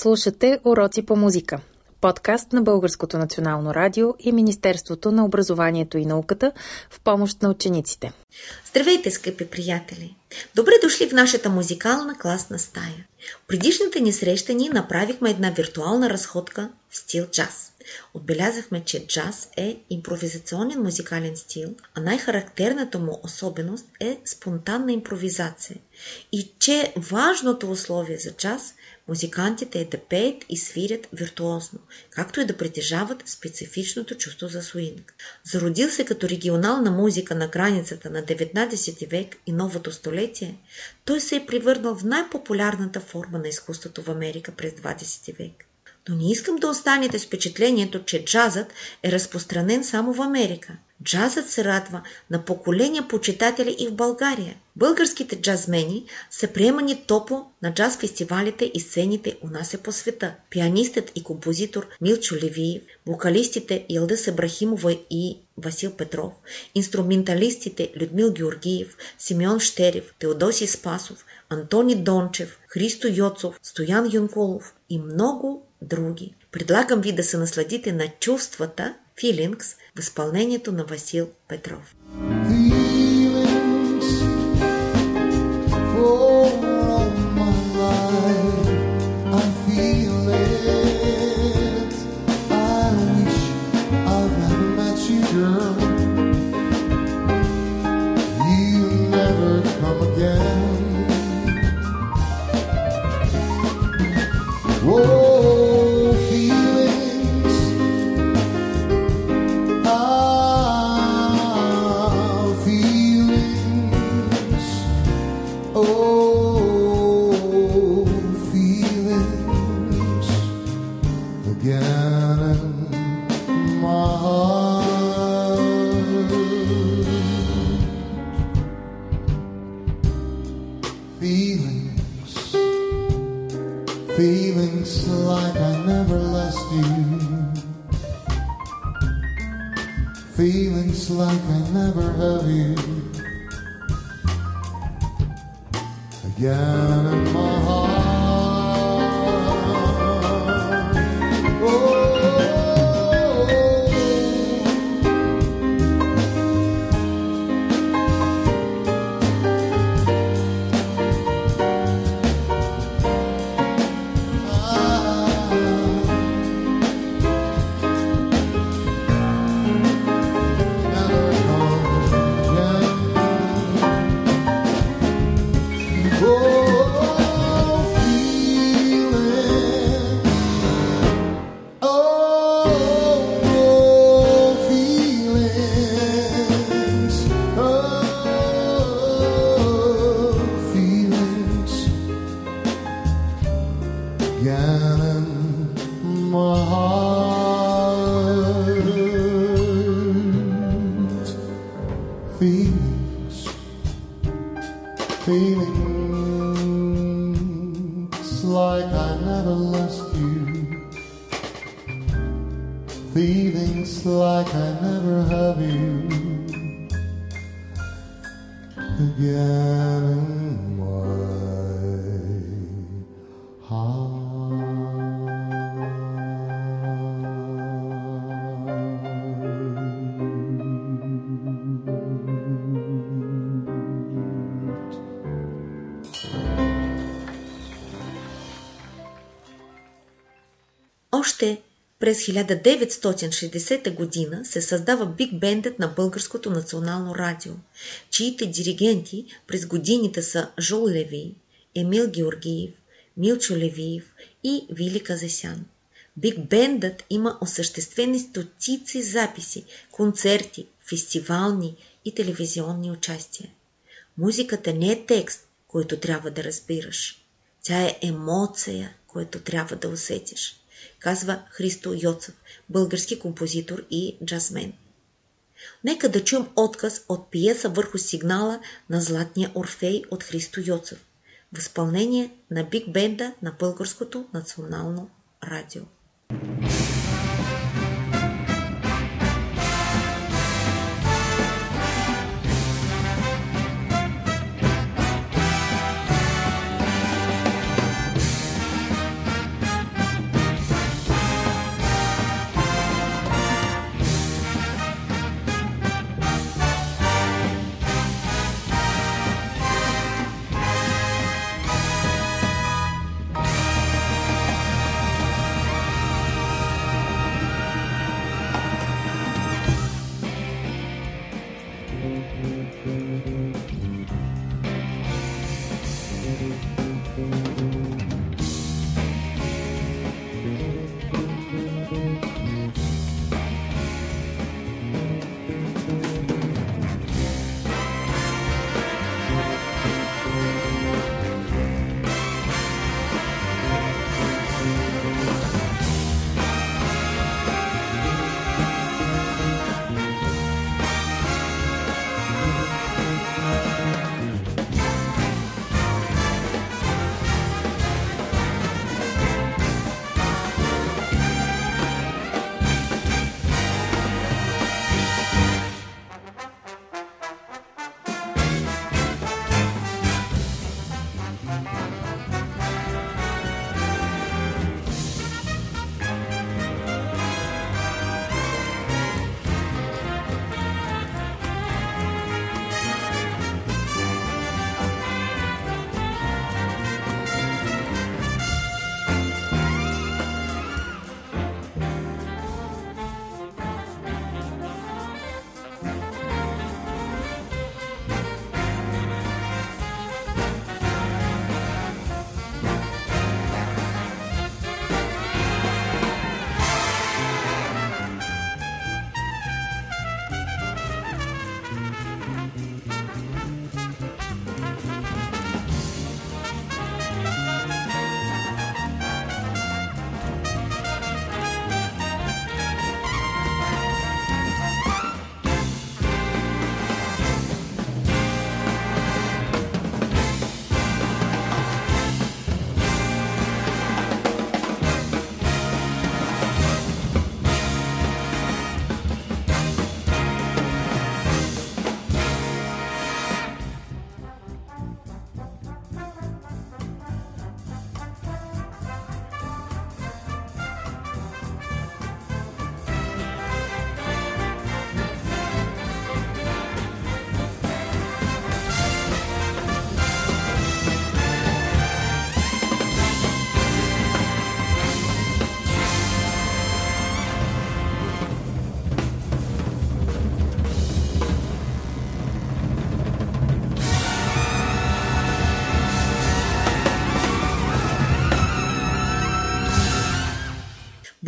Слушате Уроци по музика. Подкаст на Българското национално радио и Министерството на образованието и науката в помощ на учениците. Здравейте, скъпи приятели! Добре дошли в нашата музикална класна стая. В предишната ни среща ние направихме една виртуална разходка в стил джаз. Отбелязахме, че джаз е импровизационен музикален стил, а най-характерната му особеност е спонтанна импровизация и че важното условие за джаз музикантите е да пеят и свирят виртуозно, както и да притежават специфичното чувство за суинг. Зародил се като регионална музика на границата на 19 век и новото столетие, той се е превърнал в най-популярната форма на изкуството в Америка през 20 век. Но не искам да останете с впечатлението, че джазът е разпространен само в Америка. Джазът се радва на поколения почитатели и в България. Българските джазмени са приемани топло на джаз фестивалите и сцените у нас е по света. Пианистът и композитор Милчо Левиев, вокалистите Илда Сабрахимова и Васил Петров, инструменталистите Людмил Георгиев, Симеон Штерев, Теодоси Спасов, Антони Дончев, Христо Йоцов, Стоян Юнколов и много други. Предлагам ви да се насладите на чувствата Feelings в изпълнението на Васил Петров. like I never lost you. Feelings like I never have you again. Why? Още през 1960 година се създава Биг Бендът на Българското национално радио, чиите диригенти през годините са Жол Леви, Емил Георгиев, Милчо Левиев и Вили Казесян. Биг Бендът има осъществени стотици записи, концерти, фестивални и телевизионни участия. Музиката не е текст, който трябва да разбираш. Тя е емоция, която трябва да усетиш казва Христо Йоцев, български композитор и джазмен. Нека да чуем отказ от пиеса върху сигнала на Златния Орфей от Христо Йоцев в изпълнение на биг бенда на Българското национално радио.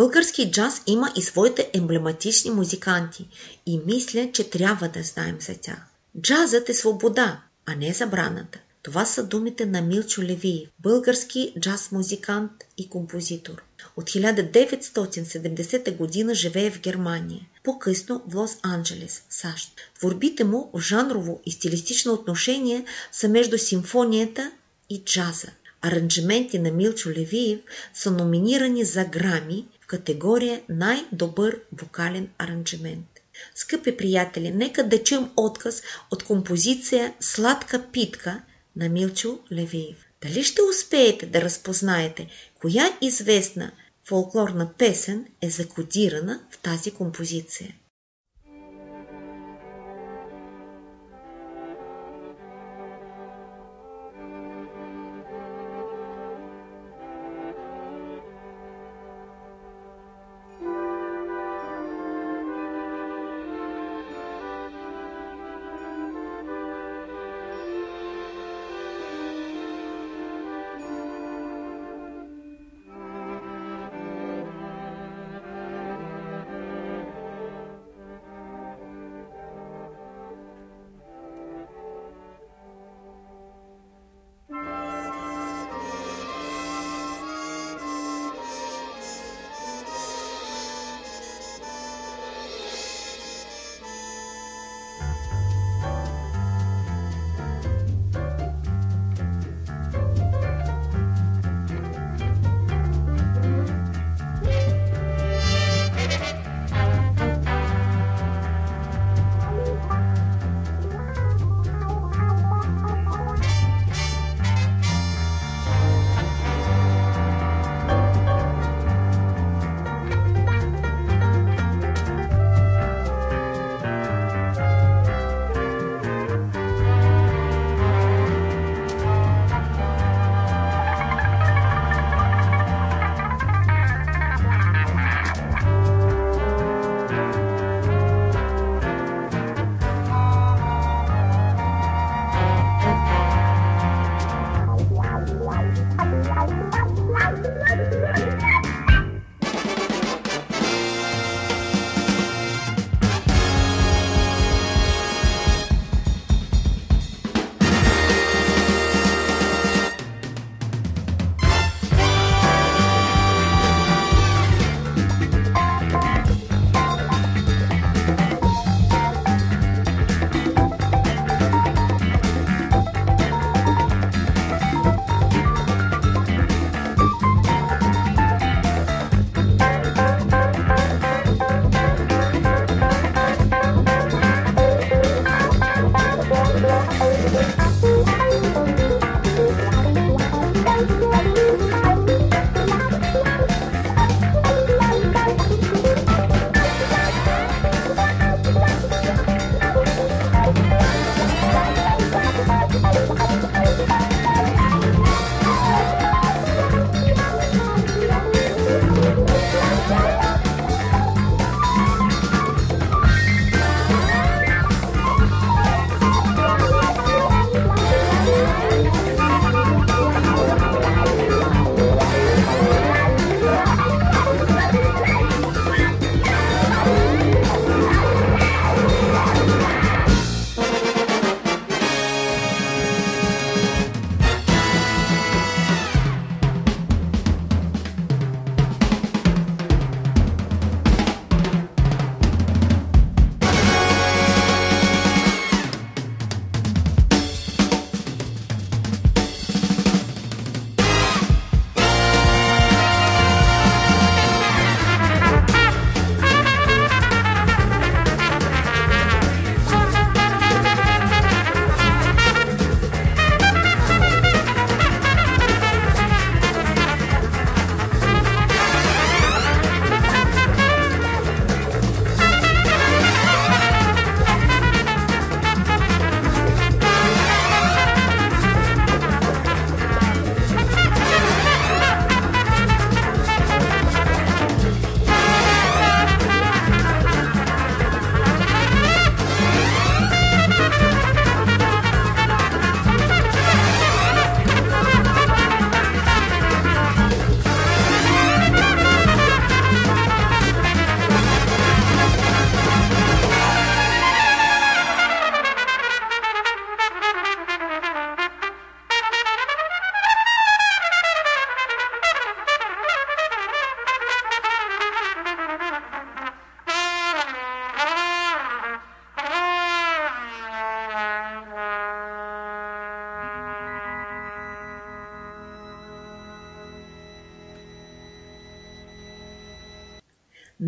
Български джаз има и своите емблематични музиканти и мисля, че трябва да знаем за тях. Джазът е свобода, а не забраната. Това са думите на Милчо Левиев, български джаз музикант и композитор. От 1970 година живее в Германия, по-късно в Лос-Анджелес, САЩ. Творбите му в жанрово и стилистично отношение са между симфонията и джаза. Аранжименти на Милчо Левиев са номинирани за грами категория най-добър вокален аранжимент. Скъпи приятели, нека да чуем отказ от композиция Сладка питка на Милчо Левиев. Дали ще успеете да разпознаете коя известна фолклорна песен е закодирана в тази композиция?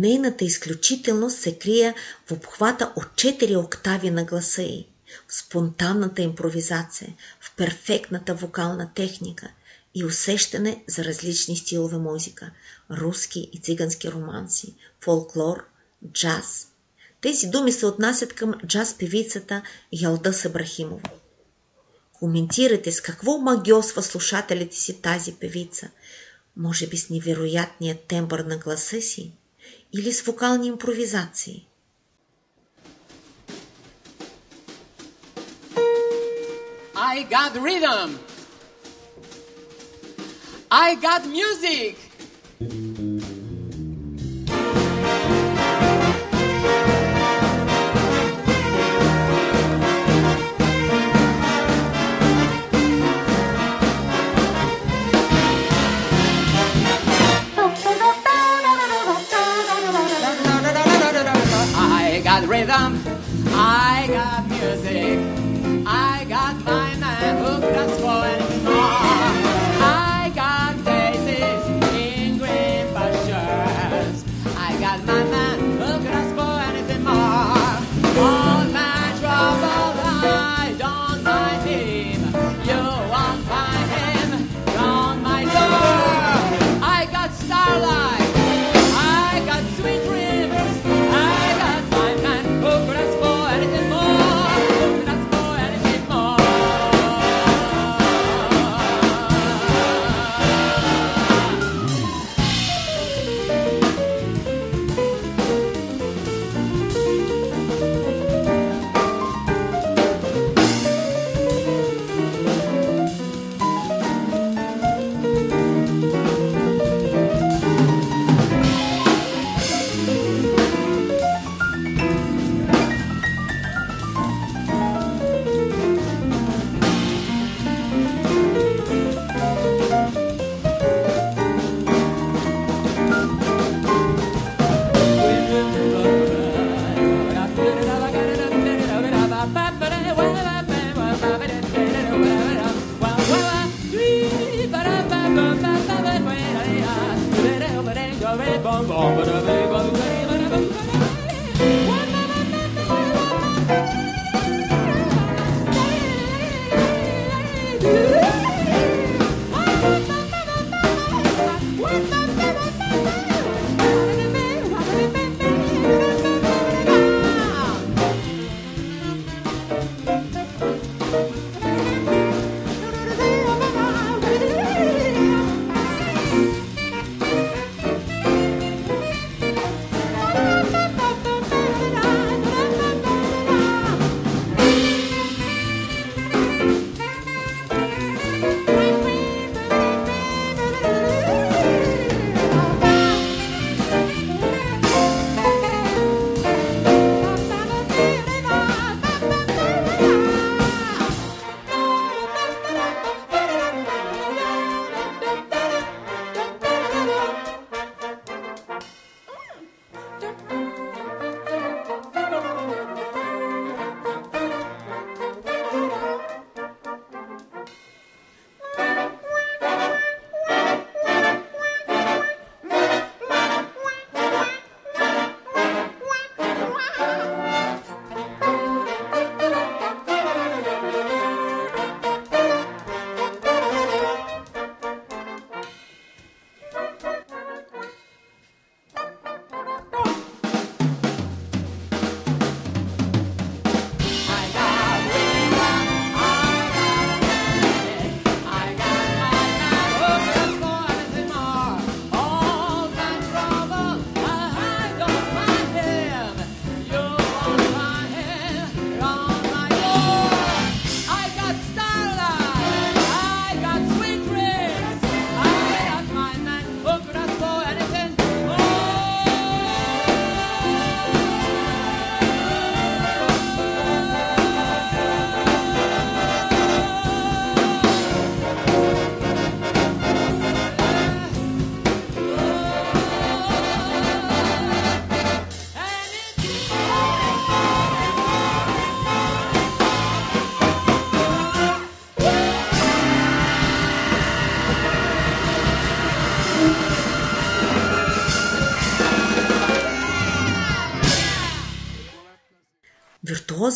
Нейната изключителност се крие в обхвата от четири октави на гласа й, в спонтанната импровизация, в перфектната вокална техника и усещане за различни стилове музика – руски и цигански романси, фолклор, джаз. Тези думи се отнасят към джаз певицата Ялда Сабрахимова. Коментирайте с какво магиосва слушателите си тази певица. Може би с невероятния тембър на гласа си или с вокални импровизации. I got rhythm. I got music. I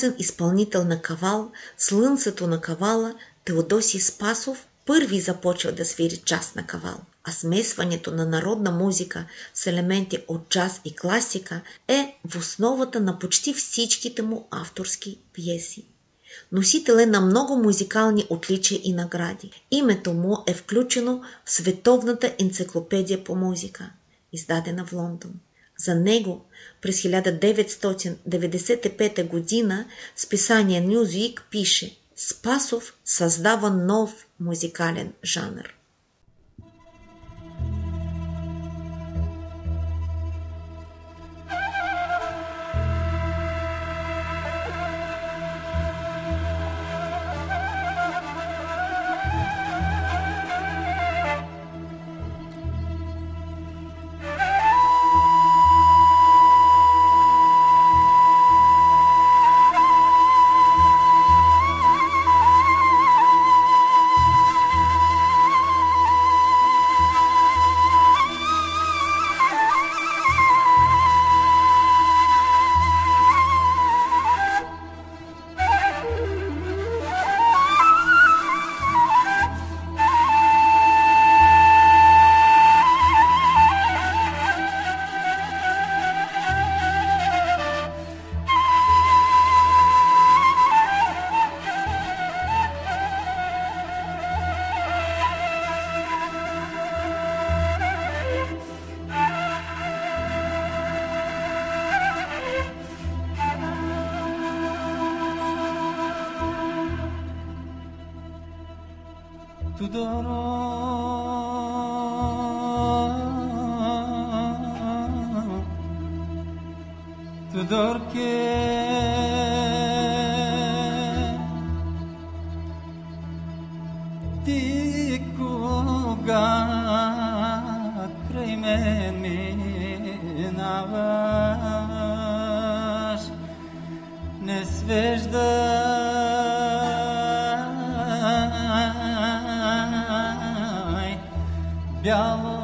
виртуозен изпълнител на кавал, слънцето на кавала, Теодосий Спасов първи започва да свири джаз на кавал, а смесването на народна музика с елементи от джаз и класика е в основата на почти всичките му авторски пиеси. Носител е на много музикални отличия и награди. Името му е включено в Световната енциклопедия по музика, издадена в Лондон. За него през 1995 година списание Newsweek пише Спасов създава нов музикален жанр. 要么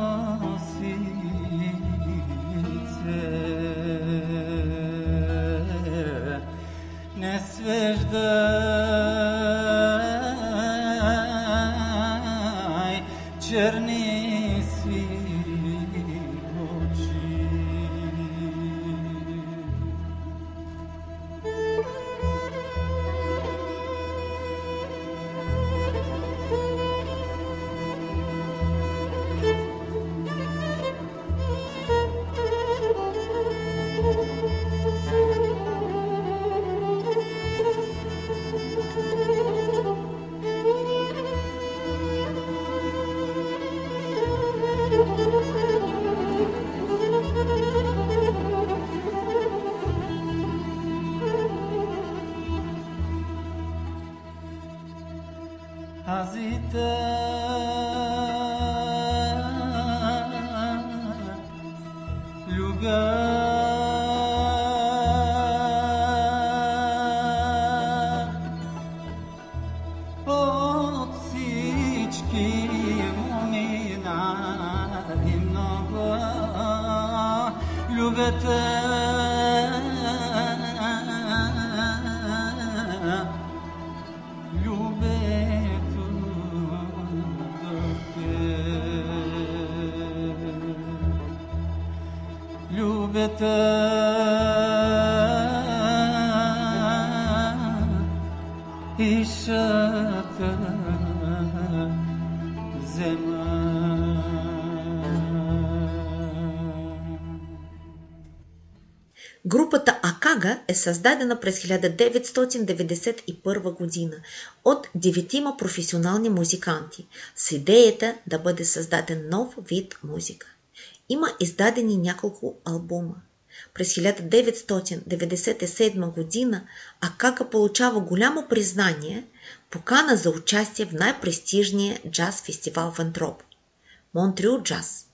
the Групата Акага е създадена през 1991 година от деветима професионални музиканти с идеята да бъде създаден нов вид музика. Има издадени няколко албума. През 1997 година Акага получава голямо признание, покана за участие в най-престижния джаз фестивал в Антроп – Монтреал Джаз.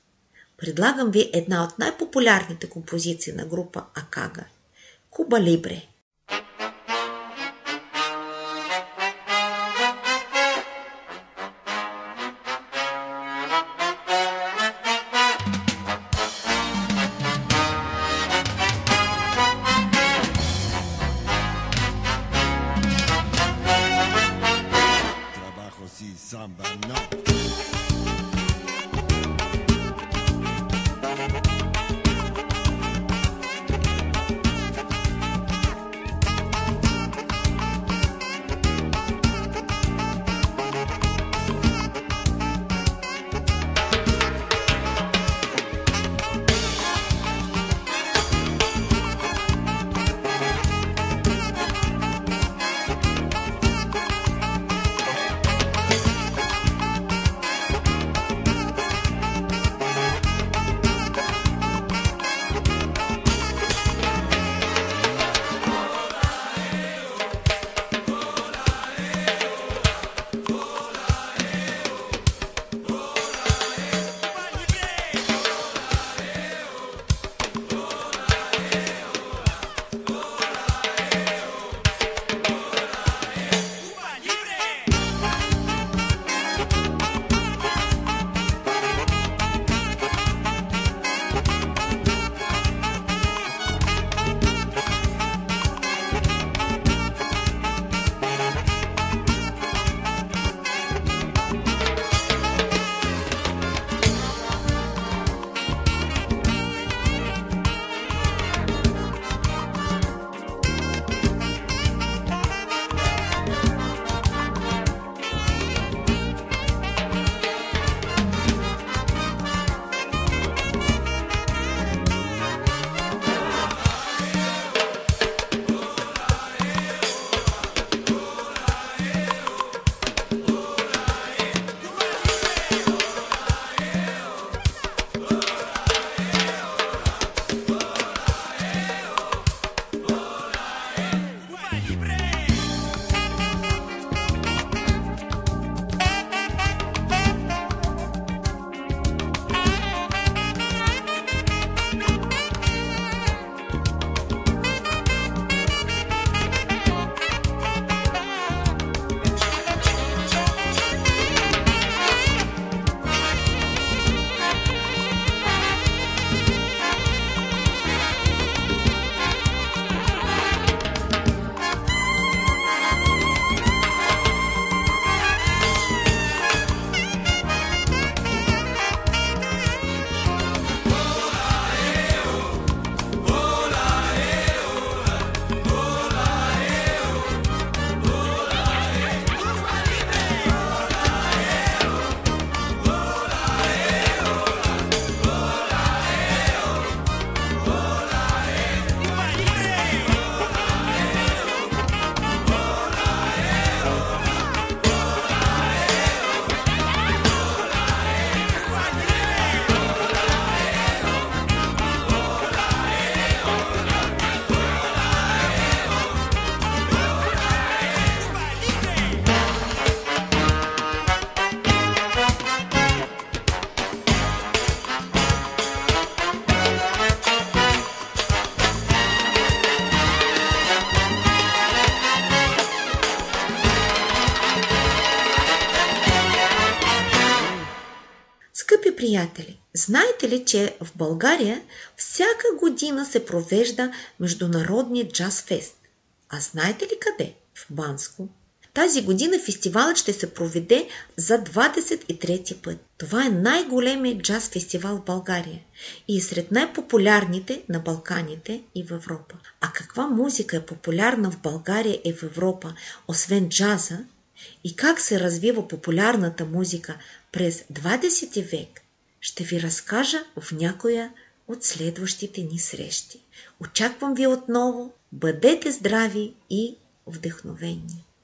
Предлагам ви една от най-популярните композиции на група Акага – Куба Либре. Приятели, знаете ли, че в България всяка година се провежда Международният джаз фест? А знаете ли къде? В Банско. Тази година фестивалът ще се проведе за 23 път. Това е най-големият джаз фестивал в България и е сред най-популярните на Балканите и в Европа. А каква музика е популярна в България и в Европа, освен джаза? И как се развива популярната музика през 20 век? Ще ви разкажа в някоя от следващите ни срещи. Очаквам ви отново. Бъдете здрави и вдъхновени!